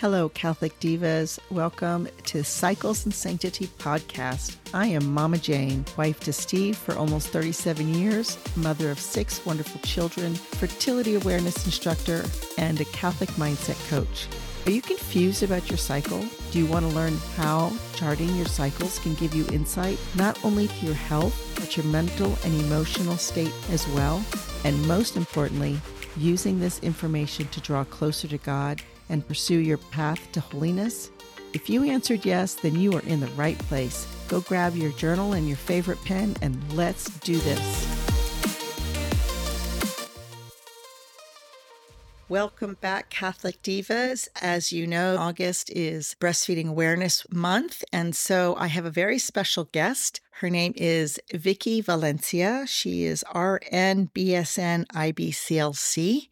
Hello, Catholic Divas. Welcome to Cycles and Sanctity podcast. I am Mama Jane, wife to Steve for almost 37 years, mother of six wonderful children, fertility awareness instructor, and a Catholic mindset coach. Are you confused about your cycle? Do you want to learn how charting your cycles can give you insight not only to your health, but your mental and emotional state as well? And most importantly, using this information to draw closer to God and pursue your path to holiness? If you answered yes, then you are in the right place. Go grab your journal and your favorite pen and let's do this. Welcome back, Catholic Divas. As you know, August is Breastfeeding Awareness Month, and so I have a very special guest. Her name is Vicki Valencia. She is RN BSN IBCLC.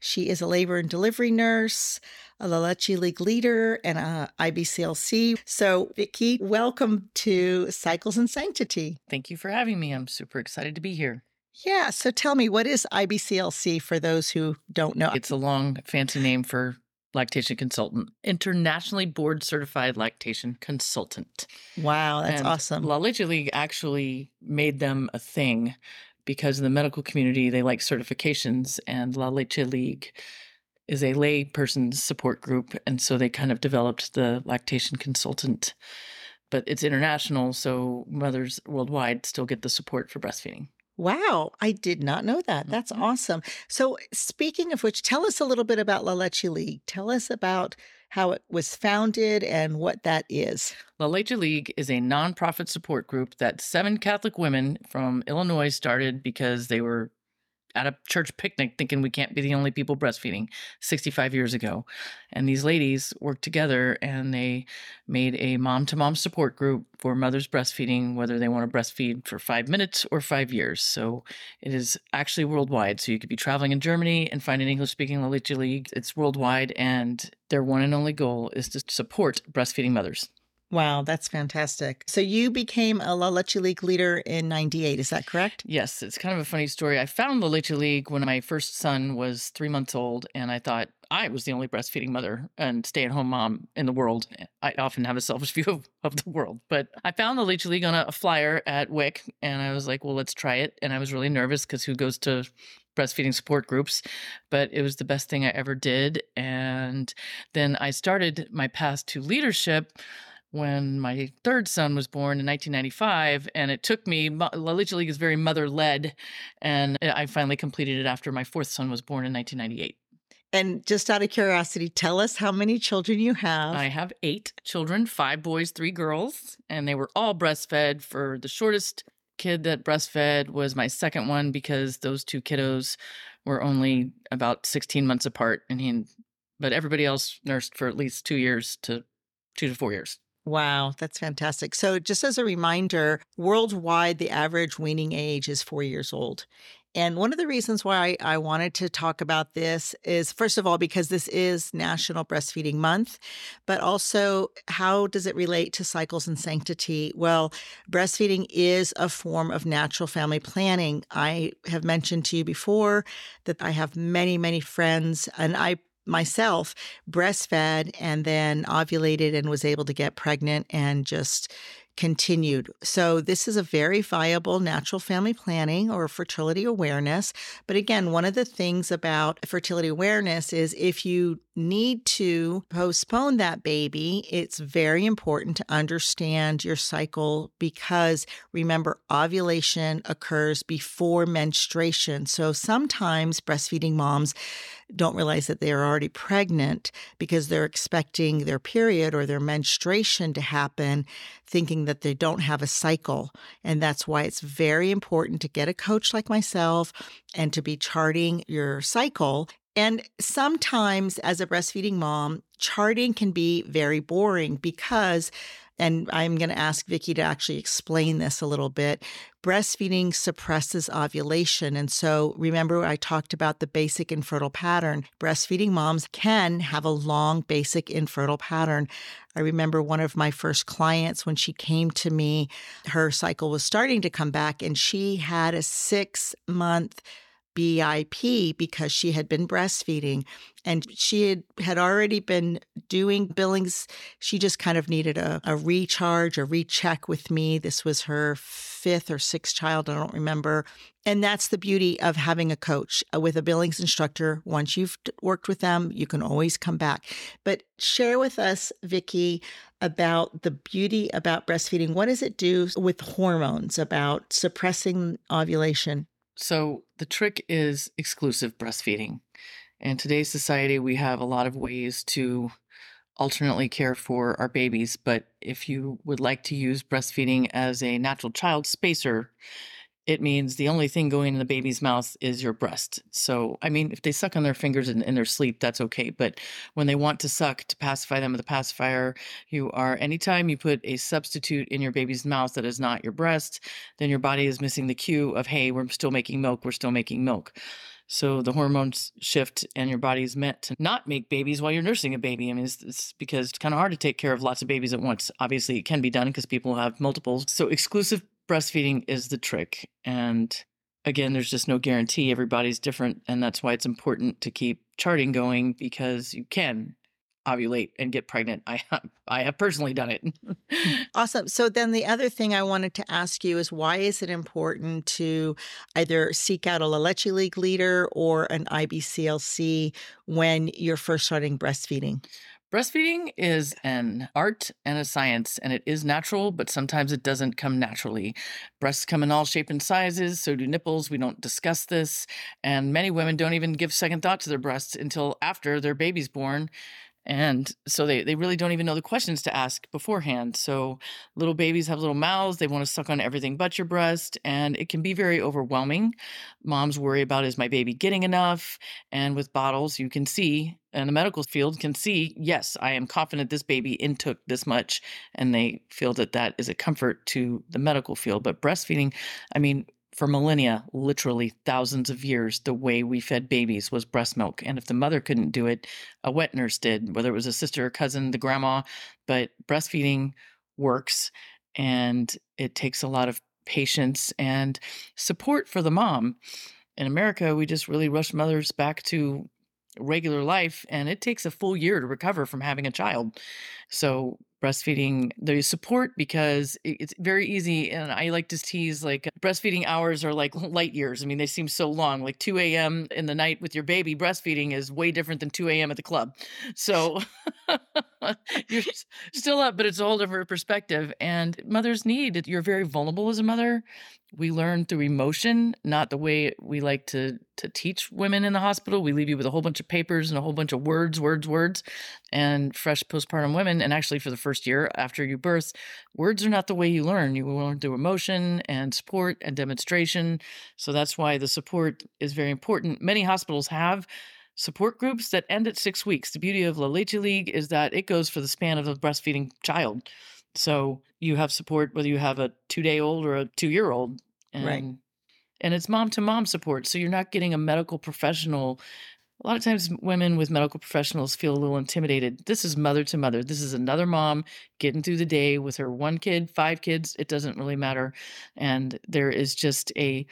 She is a labor and delivery nurse, a La Leche League leader, and a IBCLC. So, Vicki, welcome to Cycles and Sanctity. Thank you for having me. I'm super excited to be here. Yeah. So tell me, what is IBCLC for those who don't know? It's a long, fancy name for lactation consultant, internationally board certified lactation consultant. Wow, that's and awesome. La Leche League actually made them a thing because in the medical community, they like certifications, and La Leche League is a lay person's support group. And so they kind of developed the lactation consultant. But it's international, so mothers worldwide still get the support for breastfeeding. Wow, I did not know that. That's mm-hmm. awesome. So, speaking of which, tell us a little bit about La Leche League. Tell us about how it was founded and what that is. La Leche League is a nonprofit support group that seven Catholic women from Illinois started because they were at a church picnic thinking we can't be the only people breastfeeding 65 years ago. And these ladies worked together and they made a mom to mom support group for mothers breastfeeding, whether they want to breastfeed for five minutes or five years. So it is actually worldwide. So you could be traveling in Germany and find an English speaking Leche League. It's worldwide and their one and only goal is to support breastfeeding mothers. Wow, that's fantastic. So you became a La Leche League leader in 98, is that correct? Yes, it's kind of a funny story. I found La Leche League when my first son was three months old, and I thought I was the only breastfeeding mother and stay at home mom in the world. I often have a selfish view of, of the world, but I found the Leche League on a, a flyer at WIC, and I was like, well, let's try it. And I was really nervous because who goes to breastfeeding support groups, but it was the best thing I ever did. And then I started my path to leadership when my third son was born in 1995 and it took me la league is very mother led and eh, i finally completed it after my fourth son was born in 1998 and just out of curiosity tell us how many children you have i have. eight children five boys three girls and they were all breastfed for the shortest kid that breastfed was my second one because those two kiddos were only about 16 months apart and he but everybody else nursed for at least two years to two to four years Wow, that's fantastic. So, just as a reminder, worldwide, the average weaning age is four years old. And one of the reasons why I wanted to talk about this is, first of all, because this is National Breastfeeding Month, but also how does it relate to cycles and sanctity? Well, breastfeeding is a form of natural family planning. I have mentioned to you before that I have many, many friends, and I myself breastfed and then ovulated and was able to get pregnant and just continued. So this is a very viable natural family planning or fertility awareness. But again, one of the things about fertility awareness is if you need to postpone that baby, it's very important to understand your cycle because remember, ovulation occurs before menstruation. So sometimes breastfeeding moms don't realize that they are already pregnant because they're expecting their period or their menstruation to happen, thinking that they don't have a cycle. And that's why it's very important to get a coach like myself and to be charting your cycle and sometimes as a breastfeeding mom, charting can be very boring because and I'm going to ask Vicki to actually explain this a little bit. Breastfeeding suppresses ovulation. And so remember, I talked about the basic infertile pattern. Breastfeeding moms can have a long basic infertile pattern. I remember one of my first clients when she came to me, her cycle was starting to come back and she had a six month BIP because she had been breastfeeding and she had, had already been doing billings. She just kind of needed a, a recharge, a recheck with me. This was her fifth or sixth child, I don't remember. And that's the beauty of having a coach uh, with a billings instructor. Once you've worked with them, you can always come back. But share with us, Vicki, about the beauty about breastfeeding. What does it do with hormones about suppressing ovulation? So, the trick is exclusive breastfeeding. In today's society, we have a lot of ways to alternately care for our babies. But if you would like to use breastfeeding as a natural child spacer, it means the only thing going in the baby's mouth is your breast. So, I mean, if they suck on their fingers in, in, their sleep, that's okay. But when they want to suck to pacify them with a pacifier, you are, anytime you put a substitute in your baby's mouth that is not your breast, then your body is missing the cue of, hey, we're still making milk, we're still making milk. So the hormones shift, and your body is meant to not make babies while you're nursing a baby. I mean, it's, it's because it's kind of hard to take care of lots of babies at once. Obviously, it can be done because people have multiples. So exclusive breastfeeding is the trick. And again, there's just no guarantee. Everybody's different. And that's why it's important to keep charting going because you can ovulate and get pregnant. I have, I have personally done it. Mm. awesome. So then the other thing I wanted to ask you is why is it important to either seek out a La Leche League leader or an IBCLC when you're first starting breastfeeding? Breastfeeding is an art and a science, and it is natural, but sometimes it doesn't come naturally. Breasts come in all shapes and sizes, so do nipples. We don't discuss this. And many women don't even give second thought to their breasts until after their baby's born. And so they, they really don't even know the questions to ask beforehand. So little babies have little mouths. They want to suck on everything but your breast. And it can be very overwhelming. Moms worry about is my baby getting enough? And with bottles, you can see, and the medical field can see, yes, I am confident this baby intook this much. And they feel that that is a comfort to the medical field. But breastfeeding, I mean, for millennia, literally thousands of years, the way we fed babies was breast milk. And if the mother couldn't do it, a wet nurse did, whether it was a sister, or cousin, the grandma. But breastfeeding works and it takes a lot of patience and support for the mom. In America, we just really rush mothers back to regular life and it takes a full year to recover from having a child. So breastfeeding the support because it's very easy and i like to tease like breastfeeding hours are like light years i mean they seem so long like 2 a.m in the night with your baby breastfeeding is way different than 2 a.m at the club so you're still up but it's a whole different perspective and mothers need you're very vulnerable as a mother we learn through emotion, not the way we like to to teach women in the hospital. We leave you with a whole bunch of papers and a whole bunch of words, words, words. And fresh postpartum women, and actually for the first year after you birth, words are not the way you learn. You learn through emotion and support and demonstration. So that's why the support is very important. Many hospitals have support groups that end at six weeks. The beauty of La Leche League is that it goes for the span of the breastfeeding child. So you have support whether you have a two day old or a two year old. And, right. And it's mom to mom support. So you're not getting a medical professional. A lot of times, women with medical professionals feel a little intimidated. This is mother to mother. This is another mom getting through the day with her one kid, five kids. It doesn't really matter. And there is just a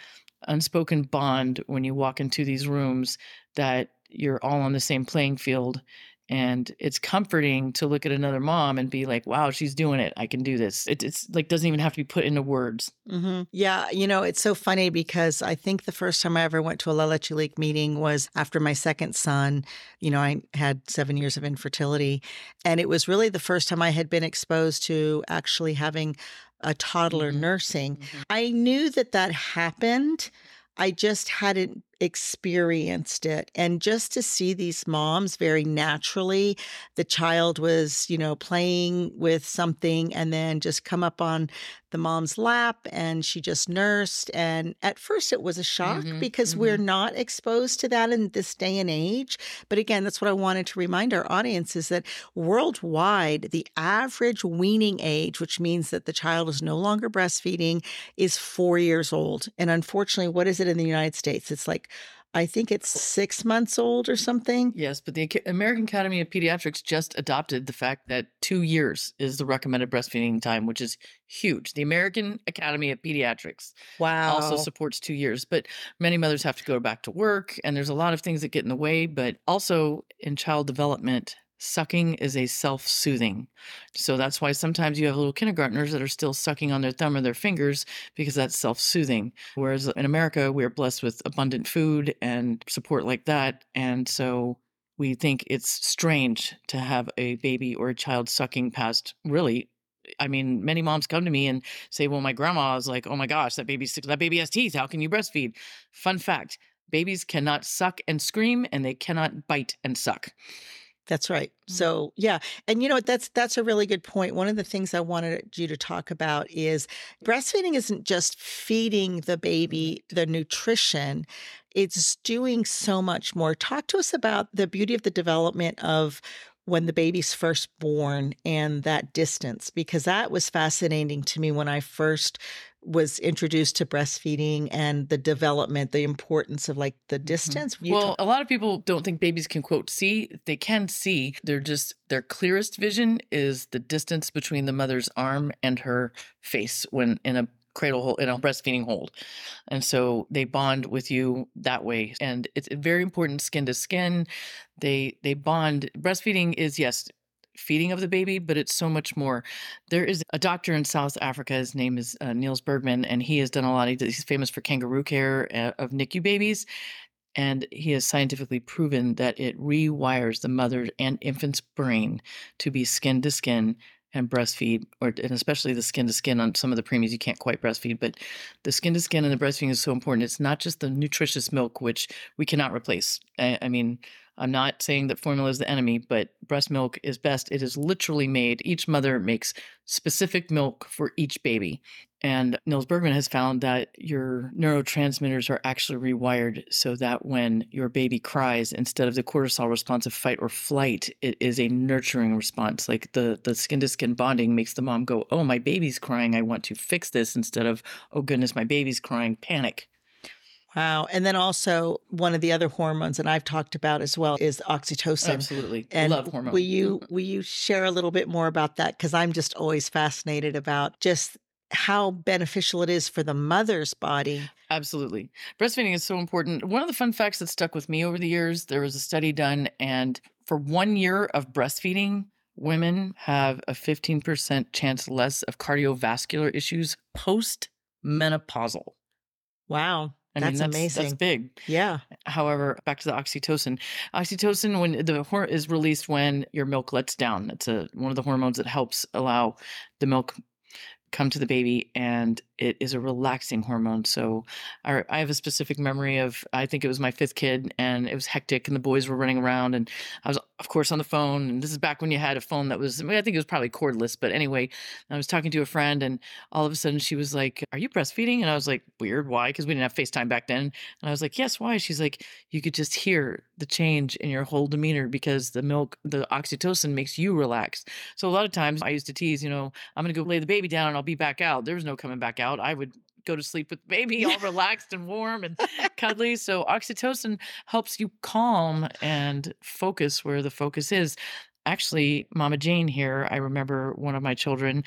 unspoken bond when you walk into these rooms that you're all on the same playing field and it's comforting to look at another mom and be like wow she's doing it i can do this it, it's like doesn't even have to be put into words mm-hmm. yeah you know it's so funny because i think the first time i ever went to a la leche league meeting was after my second son you know i had seven years of infertility and it was really the first time i had been exposed to actually having a toddler mm-hmm. nursing mm-hmm. i knew that that happened I just hadn't experienced it. And just to see these moms very naturally, the child was, you know, playing with something and then just come up on the mom's lap and she just nursed. And at first it was a shock mm-hmm, because mm-hmm. we're not exposed to that in this day and age. But again, that's what I wanted to remind our audience is that worldwide, the average weaning age, which means that the child is no longer breastfeeding, is four years old. And unfortunately, what is it in the United States? It's like I think it's oh. six months old or something. Yes, but the American Academy of Pediatrics just adopted the fact that two years is the recommended breastfeeding time, which is huge. The American Academy of Pediatrics Wow. also supports two years, but many mothers have to go back to work, and there's a lot of things that get in the way. But also in child development, sucking is a self soothing. So that's why sometimes you have little kindergartners that are still sucking on their thumb or their fingers because that's self soothing. Whereas in America, we're blessed with abundant food and support like that. And so we think it's strange to have a baby or a child sucking past really. I mean, many moms come to me and say, "Well, my grandma is like, oh my gosh, that baby's that baby has teeth. How can you breastfeed?" Fun fact: babies cannot suck and scream, and they cannot bite and suck. That's right. Mm. So, yeah. And you know what that's that's a really good point. One of the things I wanted you to talk about is breastfeeding isn't just feeding the baby the nutrition. It's doing so much more. Talk to us about the beauty of the development of when the baby's first born and that distance because that was fascinating to me when I first was introduced to breastfeeding and the development, the importance of like the mm-hmm. distance. You well, talk- a lot of people don't think babies can quote see. They can see. They're just their clearest vision is the distance between the mother's arm and her face when in a cradle hold, in a breastfeeding hold. And so they bond with you that way. And it's very important skin to skin. They they bond. Breastfeeding is yes, feeding of the baby, but it's so much more. There is a doctor in South Africa. His name is uh, Nils Bergman, and he has done a lot. He He's famous for kangaroo care uh, of NICU babies. And he has scientifically proven that it rewires the mother and infant's brain to be skin to skin and breastfeed, or and especially the skin to skin on some of the preemies you can't quite breastfeed, but the skin to skin and the breastfeeding is so important. It's not just the nutritious milk, which we cannot replace. I, I mean, I'm not saying that formula is the enemy, but breast milk is best. It is literally made. Each mother makes specific milk for each baby. And Nils Bergman has found that your neurotransmitters are actually rewired so that when your baby cries, instead of the cortisol response of fight or flight, it is a nurturing response. Like the the skin to skin bonding makes the mom go, "Oh, my baby's crying. I want to fix this," instead of, "Oh goodness, my baby's crying." Panic. Wow. And then also one of the other hormones that I've talked about as well is oxytocin. Absolutely, And love hormone. will you mm-hmm. will you share a little bit more about that? Because I'm just always fascinated about just how beneficial it is for the mother's body. Absolutely. Breastfeeding is so important. One of the fun facts that stuck with me over the years, there was a study done, and for one year of breastfeeding, women have a 15% chance less of cardiovascular issues post menopausal. Wow. I That's mean, that's, amazing. That's big. Yeah. However, back to the oxytocin. Oxytocin, when the hor- is released when your milk lets down, it's a one of the hormones that helps allow the milk come to the baby, and it is a relaxing hormone. So, I, I have a specific memory of I think it was my fifth kid, and it was hectic, and the boys were running around, and I was of course on the phone. And this is back when you had a phone that was I think it was probably cordless, but anyway, I was talking to a friend, and all of a sudden she was like, "Are you breastfeeding?" And I was like, "Weird, why?" Because we didn't have FaceTime back then. And I was like, yes, why? She's like, you could just hear the change in your whole demeanor because the milk, the oxytocin makes you relax. So a lot of times I used to tease, you know, I'm going to go lay the baby down and I'll be back out. There was no coming back out. I would go to sleep with the baby all relaxed and warm and cuddly. So oxytocin helps you calm and focus where the focus is. Actually, Mama Jane here, I remember one of my children,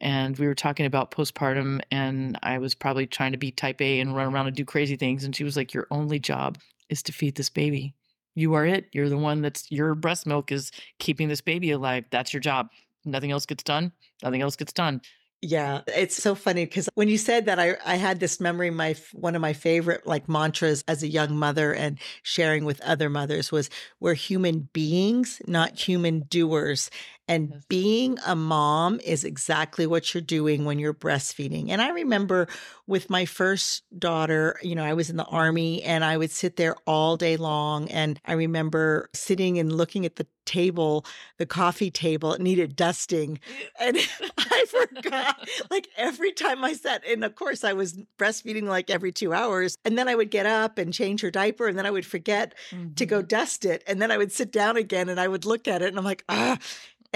and we were talking about postpartum, and I was probably trying to be type A and run around and do crazy things. And she was like, Your only job is to feed this baby. You are it. You're the one that's your breast milk is keeping this baby alive. That's your job. Nothing else gets done. Nothing else gets done. Yeah, it's so funny because when you said that, I I had this memory. My one of my favorite like mantras as a young mother and sharing with other mothers was, "We're human beings, not human doers." And Yes. being a mom is exactly what you're doing when you're breastfeeding. And I remember with my first daughter, you know, I was in the army and I would sit there all day long. And I remember sitting and looking at the table, the coffee table, it needed dusting. And I forgot, like every time I sat, and of course I was breastfeeding like every two hours. And then I would get up and change her diaper, and then I would forget to go dust it. And then I would sit down again and I would look at it and I'm like, ah.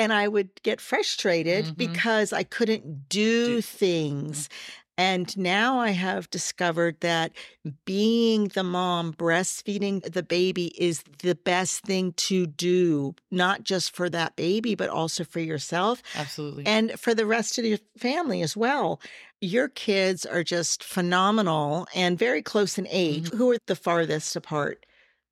And I would get frustrated Mhm. because I couldn't do Do- things. And now I have discovered that being the mom, breastfeeding the baby is the best thing to do, not just for that baby, but also for yourself. Absolutely. And for the rest of your family as well. Your kids are just phenomenal and very close in age. Mm-hmm. Who are the farthest apart?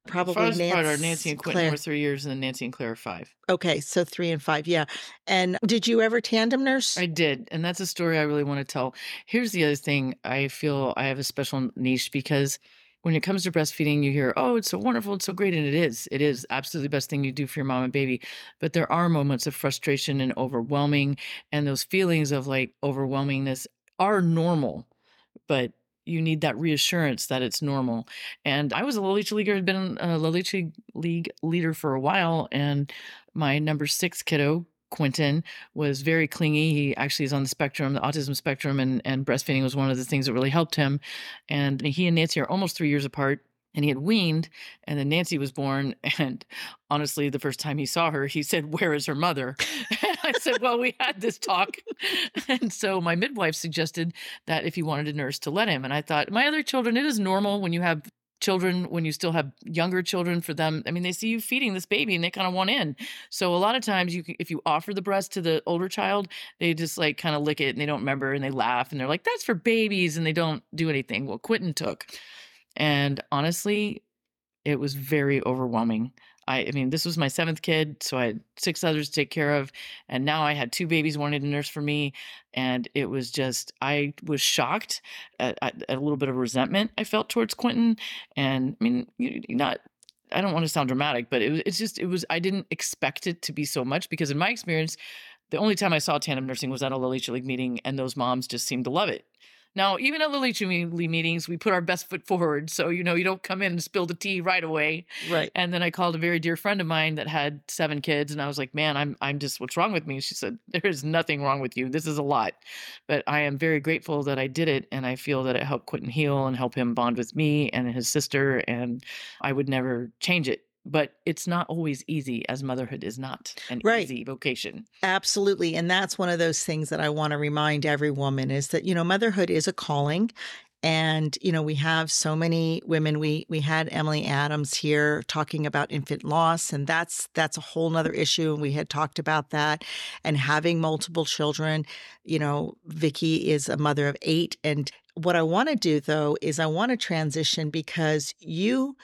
Probably Nancy, Nancy and Quentin Claire. were three years, and then Nancy and Claire are five. Okay, so three and five, yeah. And did you ever tandem nurse? I did, and that's a story I really want to tell. Here's the other thing: I feel I have a special niche because when it comes to breastfeeding, you hear, "Oh, it's so wonderful, it's so great," and it is. It is absolutely the best thing you do for your mom and baby. But there are moments of frustration and overwhelming, and those feelings of like overwhelmingness are normal. But you need that reassurance that it's normal. And I was a La Leche leaguer, had been a Lolicha league leader for a while, and my number six kiddo, Quentin, was very clingy. He actually is on the spectrum, the autism spectrum, and and breastfeeding was one of the things that really helped him. And he and Nancy are almost three years apart and he had weaned and then nancy was born and honestly the first time he saw her he said where is her mother i said well we had this talk. And so my midwife suggested that if he wanted a nurse to let him and i thought my other children it is normal when you have children when you still have younger children for them i mean they see you feeding this baby and they kind of want in. So a lot of times you if you offer the breast to the older child they just like kind of lick it and they don't remember and they laugh and they're like that's for babies and they don't do anything. Well quentin took. And honestly, it was very overwhelming. I, I mean, this was my seventh kid, so I had six others to take care of. And now I had two babies wanting to nurse for me. And it was just, I was shocked at, at, at a little bit of resentment I felt towards Quentin. And I mean, you, not, I don't want to sound dramatic, but it it's just, it was, I didn't expect it to be so much because in my experience, the only time I saw tandem nursing was at a La Leche League meeting, and those moms just seemed to love it. Now, even at La Leche League meetings, we put our best foot forward. So, you know, you don't come in and spill the tea right away. Right. And then I called a very dear friend of mine that had seven kids and I was like, man, I'm I'm just what's wrong with me? She said, There is nothing wrong with you. This is a lot. But I am very grateful that I did it and I feel that it helped Quentin heal and help him bond with me and his sister. And I would never change it but it's not always easy as motherhood is not an right. easy vocation. Absolutely. And that's one of those things that I want to remind every woman is that, you know, motherhood is a calling. And, you know, we have so many women. We we had Emily Adams here talking about infant loss, and that's that's a whole nother issue. And we had talked about that and having multiple children. You know, Vicki is a mother of eight. And what I want to do though is I want to transition because you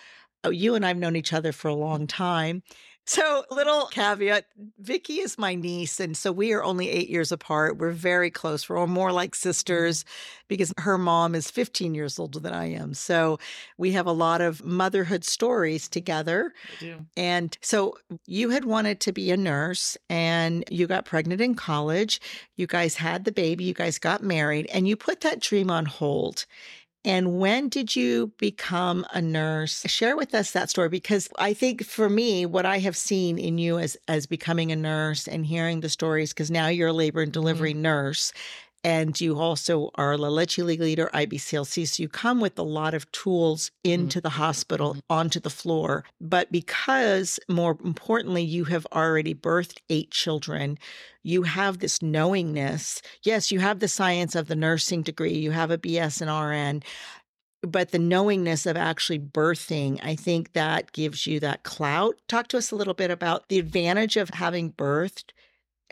you and I've known each other for a long time. So, little caveat Vicki is my niece. And so we are only eight years apart. We're very close. We're more like mm-hmm. sisters because her mom is 15 years older than I am. So we have a lot of motherhood stories together. And so you had wanted to be a nurse and you got pregnant in college. You guys had the baby. You guys got married and you put that dream on hold. And when did you become a nurse? Share with us that story because I think for me, what I have seen in you as as becoming a nurse and hearing the stories, because now you're a labor and delivery mm-hmm. nurse, and you also are a La Leche League leader, IBCLC. So you come with a lot of tools into mm-hmm. the hospital, mm-hmm. onto the floor. But because, more importantly, you have already birthed eight children, you have this knowingness. Yes, you have the science of the nursing degree, you have a BS and RN. But the knowingness of actually birthing, I think that gives you that clout. Talk to us a little bit about the advantage of having birthed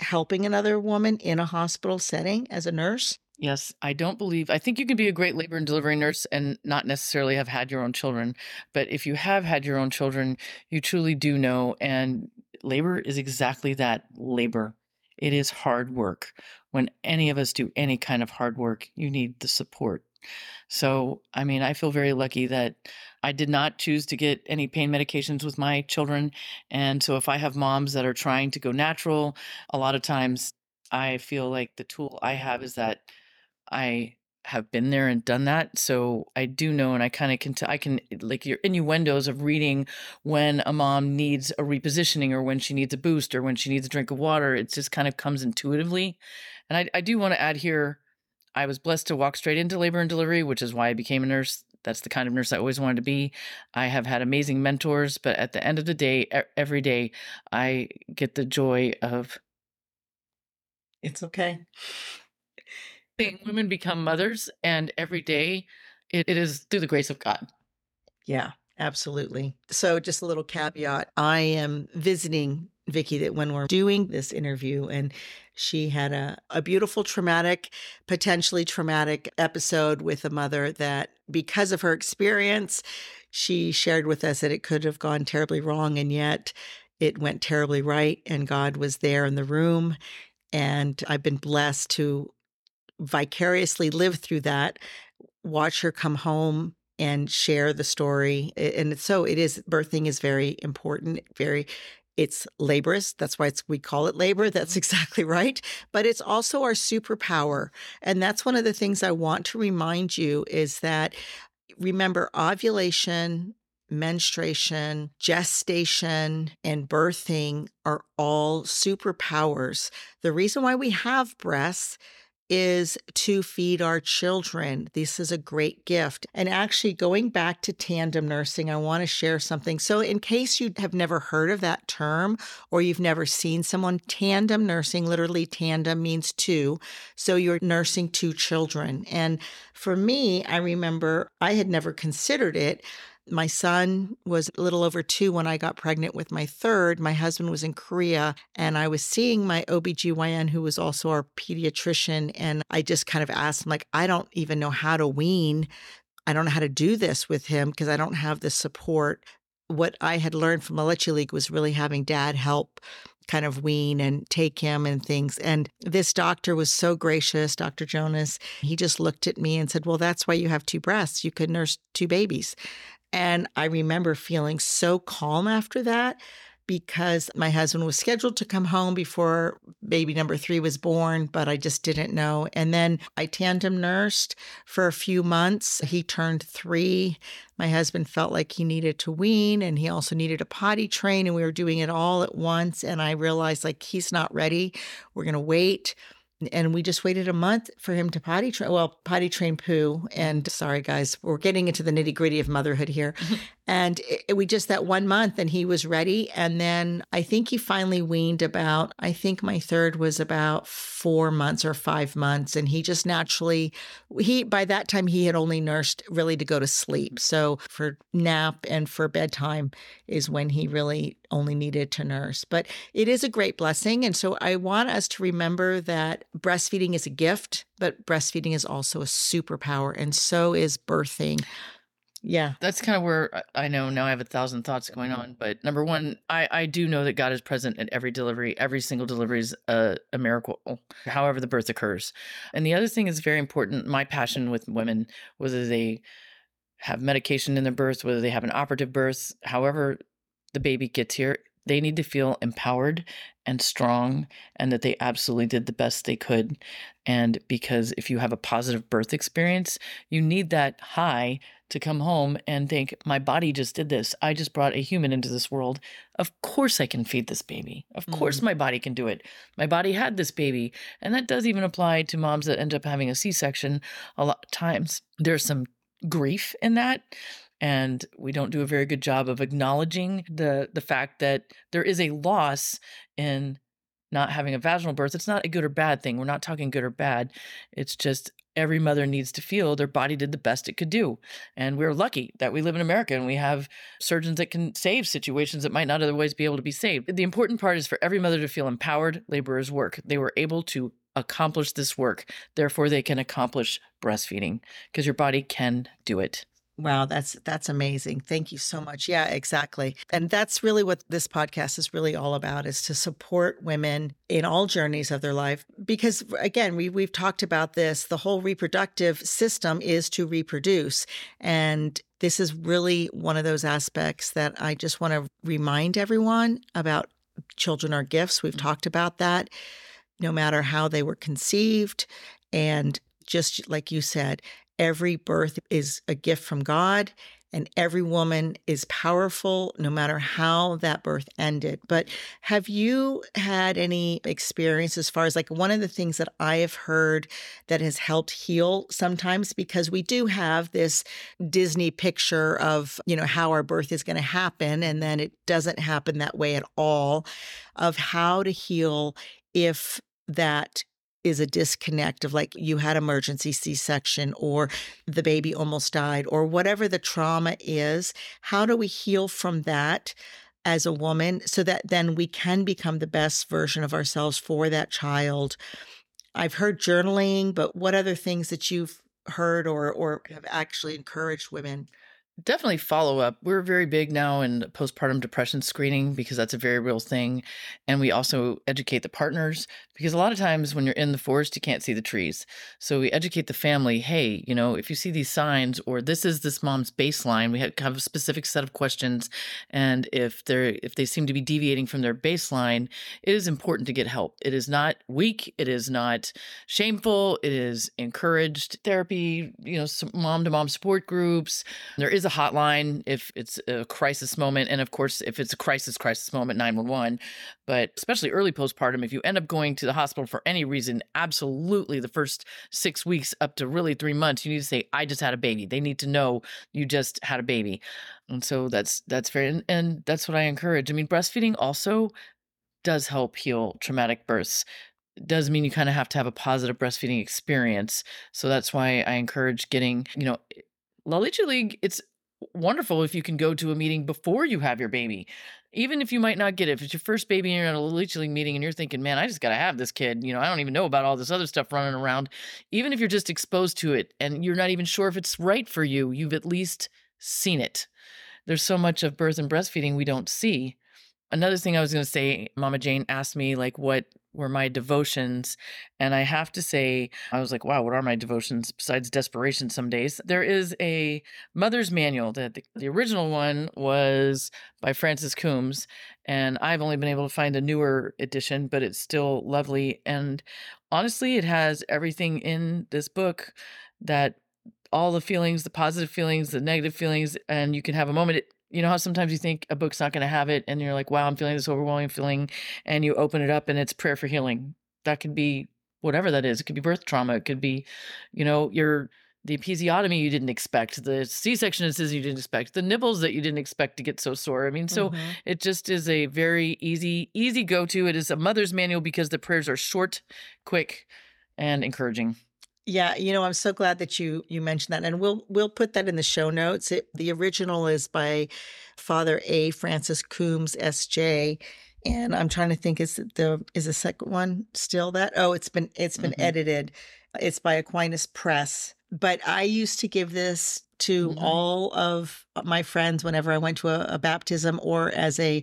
helping another woman in a hospital setting as a nurse? Yes, I don't believe. I think you can be a great labor and delivery nurse and not necessarily have had your own children. But if you have had your own children, you truly do know. And labor is exactly that labor. It is hard work. When any of us do any kind of hard work, you need the support. So, I mean, I feel very lucky that I did not choose to get any pain medications with my children. And so, if I have moms that are trying to go natural, a lot of times I feel like the tool I have is that I have been there and done that. So I do know, and I kind of can, t- I can eh, like your innuendos of reading when a mom needs a repositioning or when she needs a boost or when she needs a drink of water. It just kind of comes intuitively. And I, I do want to add here I was blessed to walk straight into labor and delivery, which is why I became a nurse. That's the kind of nurse I always wanted to be. I have had amazing mentors, but at the end of the day, every day, I get the joy of. It's okay. seeing women become mothers, and every day it, it is through the grace of God. Yeah, absolutely. So, just a little caveat I am visiting Vicki that when we're doing this interview, and she had a, a beautiful, traumatic, potentially traumatic episode with a mother that, because of her experience, she shared with us that it could have gone terribly wrong. And yet it went terribly right. And God was there in the room. And I've been blessed to vicariously live through that, watch her come home and share the story. And so it is, birthing is very important, very it's laborious. That's why it's, we call it labor. That's mm-hmm. exactly right. But it's also our superpower. And that's one of the things I want to remind you is that remember ovulation, menstruation, gestation, and birthing are all superpowers. The reason why we have breasts is to feed our children. This is a great gift. And actually, going back to tandem nursing, I want to share something. So, in case you have never heard of that term or you've never seen someone, tandem nursing, literally, tandem means two. So, you're nursing two children. And for me, I remember I had never considered it my son was a little over two when I got pregnant with my third. My husband was in Korea, and I was seeing my OBGYN, who was also our pediatrician. And I just kind of asked him, like, I don't even know how to wean. I don't know how to do this with him because I don't have the support. What I had learned from the Leche League was really having dad help kind of wean and take him and things. And this doctor was so gracious, Dr. Jonas. He just looked at me and said, Well, that's why you have two breasts. You could nurse two babies. And I remember feeling so calm after that because my husband was scheduled to come home before baby number three was born, but I just didn't know. And then I tandem nursed for a few months. He turned three. My husband felt like he needed to wean and he also needed a potty train, and we were doing it all at once. And I realized, like, he's not ready. We're going to wait and we just waited a month for him to potty train well potty train poo mm-hmm. and sorry guys we're getting into the nitty gritty of motherhood here mm-hmm. And it, we just that one month and he was ready. And then i think he finally weaned about i think my third was about four months or five months. And he just naturally he by that time he had only nursed really to go to sleep. So for nap and for bedtime is when he really only needed to nurse. But it is a great blessing. And so i want us to remember that breastfeeding is a gift but breastfeeding is also a superpower. And so is birthing yeah. That's kind of where I know now I have a thousand thoughts going mm-hmm. on. But number one, I, I do know that God is present at every delivery. Every single delivery is a, a miracle, however the birth occurs. And the other thing is very important my passion with women, whether they have medication in their birth, whether they have an operative birth, however the baby gets here, they need to feel empowered and strong and that they absolutely did the best they could. And because if you have a positive birth experience, you need that high to come home and think, my body just did this. I just brought a human into this world. Of course, I can feed this baby. Of mm-hmm. course, my body can do it. My body had this baby. And that does even apply to moms that end up having a C section a lot of times. There's some grief in that and we don't do a very good job of acknowledging the the fact that there is a loss in not having a vaginal birth. It's not a good or bad thing. We're not talking good or bad. It's just every mother needs to feel their body did the best it could do. And we're lucky that we live in america and we have surgeons that can save situations that might not otherwise be able to be saved. The important part is for every mother to feel empowered laborers work. They were able to accomplish this work. Therefore they can accomplish breastfeeding because your body can do it Wow, that's that's amazing. Thank you so much. Yeah, exactly. And that's really what this podcast is really all about is to support women in all journeys of their life because again, we we've talked about this, the whole reproductive system is to reproduce and this is really one of those aspects that I just want to remind everyone about children are gifts. We've mm-hmm. talked about that no matter how they were conceived and just like you said, Every birth is a gift from God, and every woman is powerful no matter how that birth ended. But have you had any experience as far as like one of the things that I have heard that has helped heal sometimes because we do have this Disney picture of, you know, how our birth is going to happen and then it doesn't happen that way at all of how to heal if that is a disconnect of like you had emergency C-section or the baby almost died or whatever the trauma is, how do we heal from that? As a woman, so that then we can become the best version of ourselves for that child. I've heard journaling, but what other things that you've heard or or have actually encouraged women Definitely follow up. We're very big now in postpartum depression screening because that's a very real thing. And we also educate the partners because a lot of times when you're in the forest, you can't see the trees. So we educate the family hey, you know, if you see these signs or this is this mom's baseline, we have a specific set of questions. And if they're if they seem to be deviating from their baseline, it is important to get help. It is not weak, it is not shameful, it is encouraged therapy, you know, mom to mom support groups. There is a hotline if it's a crisis moment. And of course, if it's a crisis, crisis moment, 911. But especially early postpartum, if you end up going to the hospital for any reason, absolutely the first six weeks up to really three months, you need to say, I just had a baby. They need to know you just had a baby. And so that's that's very and, and that's what I encourage. I mean, breastfeeding also does help heal traumatic births does mean you kind of have to have a positive breastfeeding experience. So that's why I encourage getting, you know, eh, La Leche League, it's wonderful if you can go to a meeting before you have your baby. Even if you might not get it, if it's your first baby and you're at a Leche League meeting and you're thinking, man, I just got to have this kid. You know, I don't even know about all this other stuff running around. Even if you're just exposed to it and you're not even sure if it's right for you, you've at least seen it. There's so much of birth and breastfeeding we don't see. Another thing I was going to say, Mama Jane asked me, like, what were my devotions. And I have to say, I was like, wow, what are my devotions besides desperation some days? There is a mother's manual that the, the original one was by Francis Coomes. And I've only been able to find a newer edition, but it's still lovely. And honestly, it has everything in this book that all the feelings, the positive feelings, the negative feelings, and you can have a moment you know how sometimes you think a book's not going to have it and you're like wow i'm feeling this overwhelming feeling and you open it up and it's prayer for healing. That could be whatever that is. It could be birth trauma. It could be you know your the episiotomy you didn't expect the c-section incision you didn't expect the nibbles that you didn't expect to get so sore. I mean so mm-hmm. it just is a very easy easy go-to. It is a mother's manual because the prayers are short quick and encouraging yeah, you know, I'm so glad that you you mentioned that, and we'll we'll put that in the show notes. It, the original is by Father A. Francis Coomes, S.J. And I'm trying to think is the is the second one still that? Oh, it's been it's been mm-hmm. edited. It's by Aquinas Press. But I used to give this to mm-hmm. all of my friends whenever I went to a, a baptism or as a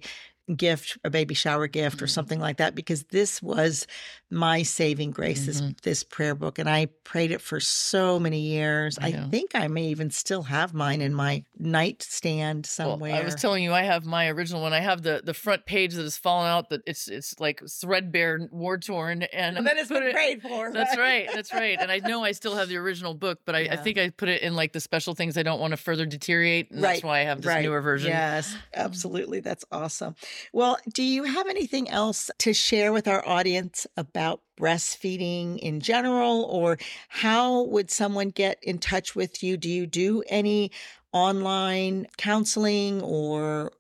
gift, a baby shower gift, or mm-hmm. something like that, because this was my saving grace, mm-hmm. this, this prayer book. And I prayed it for so many years. I, I, think I may even still have mine in my nightstand somewhere. Well, I was telling you, I have my original one. I have the, the front page that has fallen out that it's it's like threadbare, war torn. And, and then it's been it, prayed for. That's right. That's right. And I know I still have the original book, but I, yeah. I think I put it in like the special things I don't want to further deteriorate. And right. that's why I have this right. newer version. Yes, absolutely. That's awesome. Well, do you have anything else to share with our audience about breastfeeding in general, or how would someone get in touch with you? Do you do any online counseling or?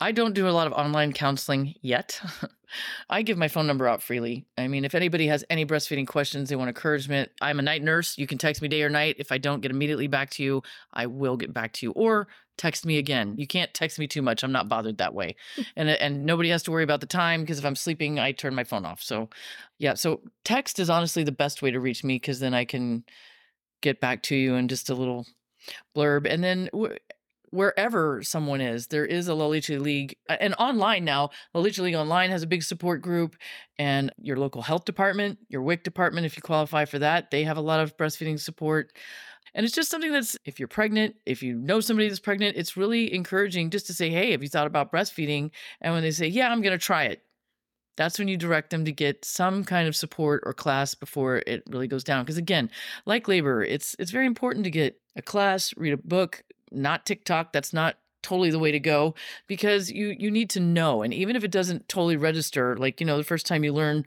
I don't do a lot of online counseling yet. I give my phone number out freely. I mean, if anybody has any breastfeeding questions, they want encouragement, I'm a night nurse. You can text me day or night. If I don't get immediately back to you, I will get back to you. Or text me again. You can't text me too much. I'm not bothered that way. Hmm. and uh, and nobody has to worry about the time because if I'm sleeping, I turn my phone off. So, yeah, so text is honestly the best way to reach me cuz then I can get back to you in just a little blurb. And then wherever someone is, there is a La Leche League. Uh, and online now, La Leche League Online has a big support group, and your local health department, your WIC department, if you qualify for that, they have a lot of breastfeeding support. And it's just something that's, if you're pregnant, if you know somebody that's pregnant, it's really encouraging just to say, hey, have you thought about breastfeeding? And when they say, yeah, I'm going to try it, that's when you direct them to get some kind of support or class before it really goes down. Because again, like labor, it's it's very important to get a class, read a book, not TikTok. That's not totally the way to go because you you need to know and even if it doesn't totally register like you know the first time you learn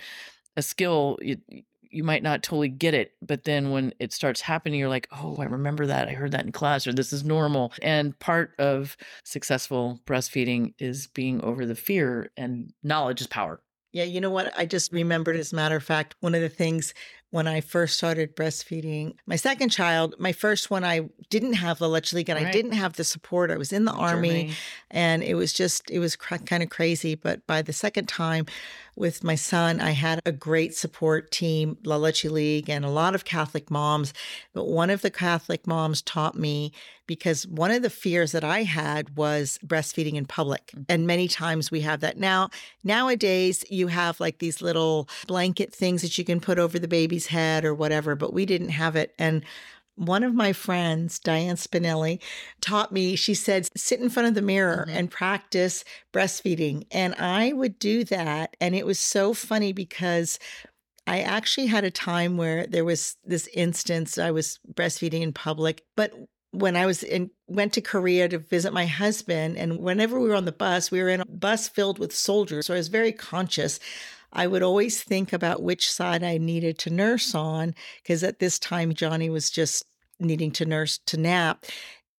a skill you, you might not totally get it but then when it starts happening you're like oh i remember that i heard that in class or this is normal and part of successful breastfeeding is being over the fear and knowledge is power Yeah, you know what? I just remembered, as a matter of fact, one of the things when I first started breastfeeding my second child, my first one, I didn't have the Leche League and right. I didn't have the support. I was in the army and it was just, it was cr- kind of crazy. But by the second time with my son, I had a great support team, La Leche League, and a lot of Catholic moms. But one of the Catholic moms taught me because one of the fears that I had was breastfeeding in public. Mm. And many times we have that now. Nowadays, you have like these little blanket things that you can put over the baby's head or whatever, but we didn't have it. And one of my friends, Diane Spinelli, taught me, she said, sit in front of the mirror mm-hmm. and practice breastfeeding. And I would do that. And it was so funny because I actually had a time where there was this instance I was breastfeeding in public, but when I was in went to Korea to visit my husband and whenever we were on the bus, we were in a bus filled with soldiers. So I was very conscious I would always think about which side I needed to nurse on because at this time Johnny was just needing to nurse to nap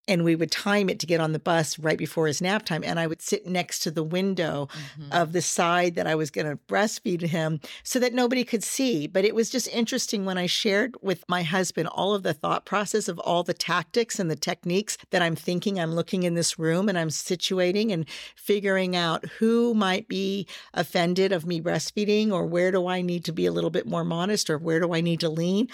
and we would time it to get on the bus right before his nap time and i would sit next to the window mm-hmm. of the side that i was going to breastfeed him so that nobody could see but it was just interesting when i shared with my husband all of the thought process of all the tactics and the techniques that i'm thinking i'm looking in this room and i'm situating and figuring out who might be offended of me breastfeeding or where do i need to be a little bit more modest or where do i need to lean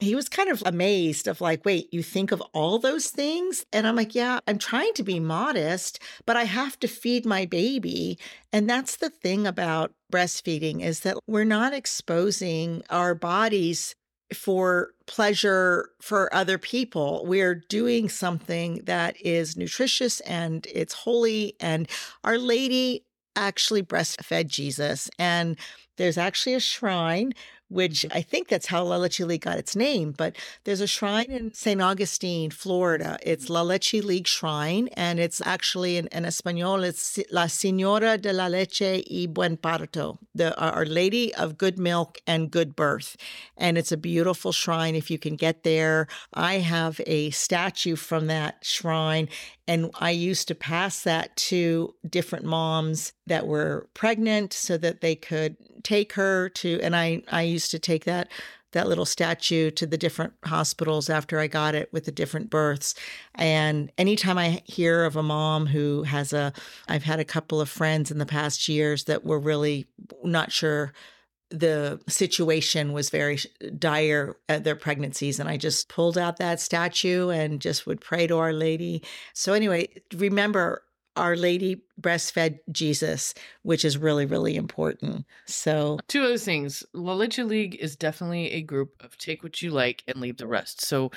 he was kind of amazed of like wait you think of all those things? And i'm like yeah i'm trying to be modest but i have to feed my baby. And that's the thing about breastfeeding is that we're not exposing our bodies for pleasure for other people. We're doing something that is nutritious and it's holy and our lady actually breastfed jesus and there's actually a shrine which I think that's how La Leche League got its name. But there's a shrine in St. Augustine, Florida. It's La Leche League Shrine, and it's actually in, in Espanol, it's La Señora de la Leche y Buen Parto, the Our Lady of Good Milk and Good Birth. And it's a beautiful shrine if you can get there. I have a statue from that shrine, and I used to pass that to different moms that were pregnant so that they could take her to and I I used to take that that little statue to the different hospitals after I got it with the different births. And anytime I hear of a mom who has a, I've had a couple of friends in the past years that were really not sure the situation was very dire at their pregnancies and i just pulled out that statue and just would pray to our lady so anyway remember our lady breastfed jesus which is really really important so two other things la leche league is definitely a group of take what you like and leave the rest so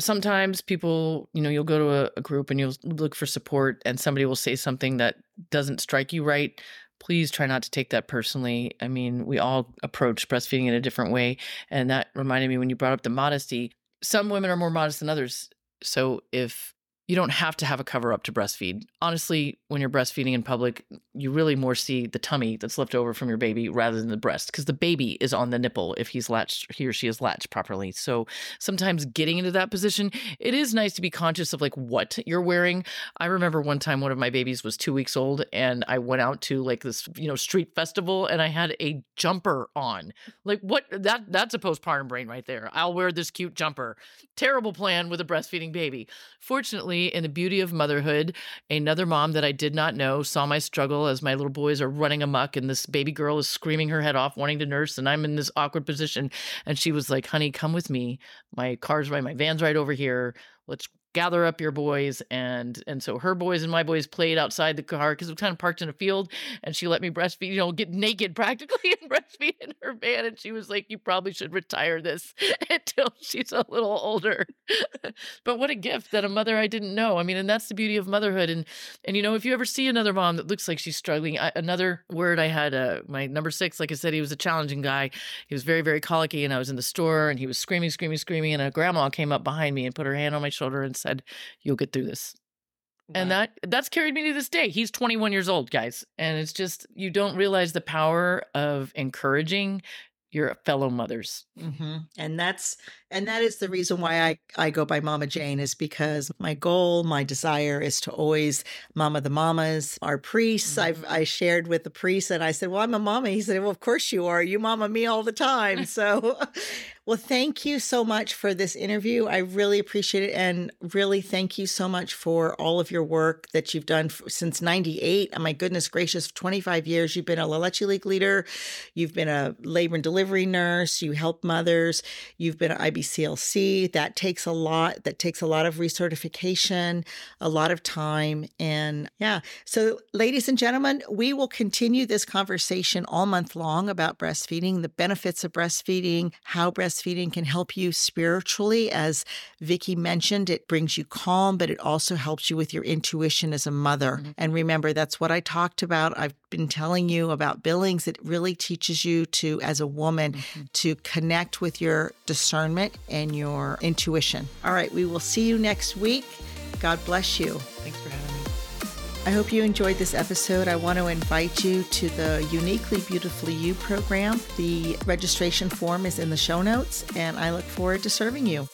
sometimes people you know you'll go to a, a group and you'll look for support and somebody will say something that doesn't strike you right please try not to take that personally. I mean, we all approach breastfeeding in a different way. And that reminded me when you brought up the modesty, some women are more modest than others. So if you don't have to have a cover up to breastfeed. Honestly, when you're breastfeeding in public, you really more see the tummy that's left over from your baby rather than the breast because the baby is on the nipple if he's latched, he or she is latched properly. So sometimes getting into that position, it is nice to be conscious of like what you're wearing. I remember one time one of my babies was two weeks old and I went out to like this, you know, street festival and I had a jumper on. Like what that that's a postpartum brain right there. I'll wear this cute jumper. Terrible plan with a breastfeeding baby. Fortunately, in the beauty of motherhood, another mom that I did not know saw my struggle as my little boys are running amuck and this baby girl is screaming her head off, wanting to nurse, and I'm in this awkward position. And she was like, honey, come with me. My car's right, my van's right over here. Let's gather up your boys and and so her boys and my boys played outside the car because we kind of parked in a field and she let me breastfeed you know get naked practically and breastfeed in her van and she was like you probably should retire this until she's a little older. But what a gift that a mother i didn't know. I mean and that's the beauty of motherhood and and you know if you ever see another mom that looks like she's struggling I, another word i had uh, my number six like i said he was a challenging guy. He was very very colicky and i was in the store and he was screaming screaming screaming and a grandma came up behind me and put her hand on my shoulder and said, "You'll get through this." Wow. And that that's carried me to this day. He's 21 years old, guys, and it's just you don't realize the power of encouraging your fellow mothers. Mm-hmm. And that's and that is the reason why I I go by Mama Jane is because my goal, my desire is to always mama the mamas, our priests. Mm-hmm. I've I shared with the priest and I said, "Well, I'm a mama." He said, "Well, of course you are. You mama me all the time." So, well, thank you so much for this interview. I really appreciate it and really thank you so much for all of your work that you've done since 98. Oh, my goodness gracious, 25 years you've been a La Leche League leader. You've been a labor and delivery nurse, you help mothers, you've been an IBCLC. That takes a lot. That takes a lot of recertification, a lot of time. And yeah. So, ladies and gentlemen, we will continue this conversation all month long about breastfeeding, the benefits of breastfeeding, how breastfeeding can help you spiritually. As Vicki mentioned, it brings you calm, but it also helps you with your intuition as a mother. Mm-hmm. And remember, that's what I talked about. I've been telling you about Billings. It really teaches you to, as a woman, mm-hmm. to connect with your discernment and your intuition. All right, we will see you next week. God bless you. Thanks for having me. I hope you enjoyed this episode. I want to invite you to the Uniquely Beautifully You program. The registration form is in the show notes, and I look forward to serving you.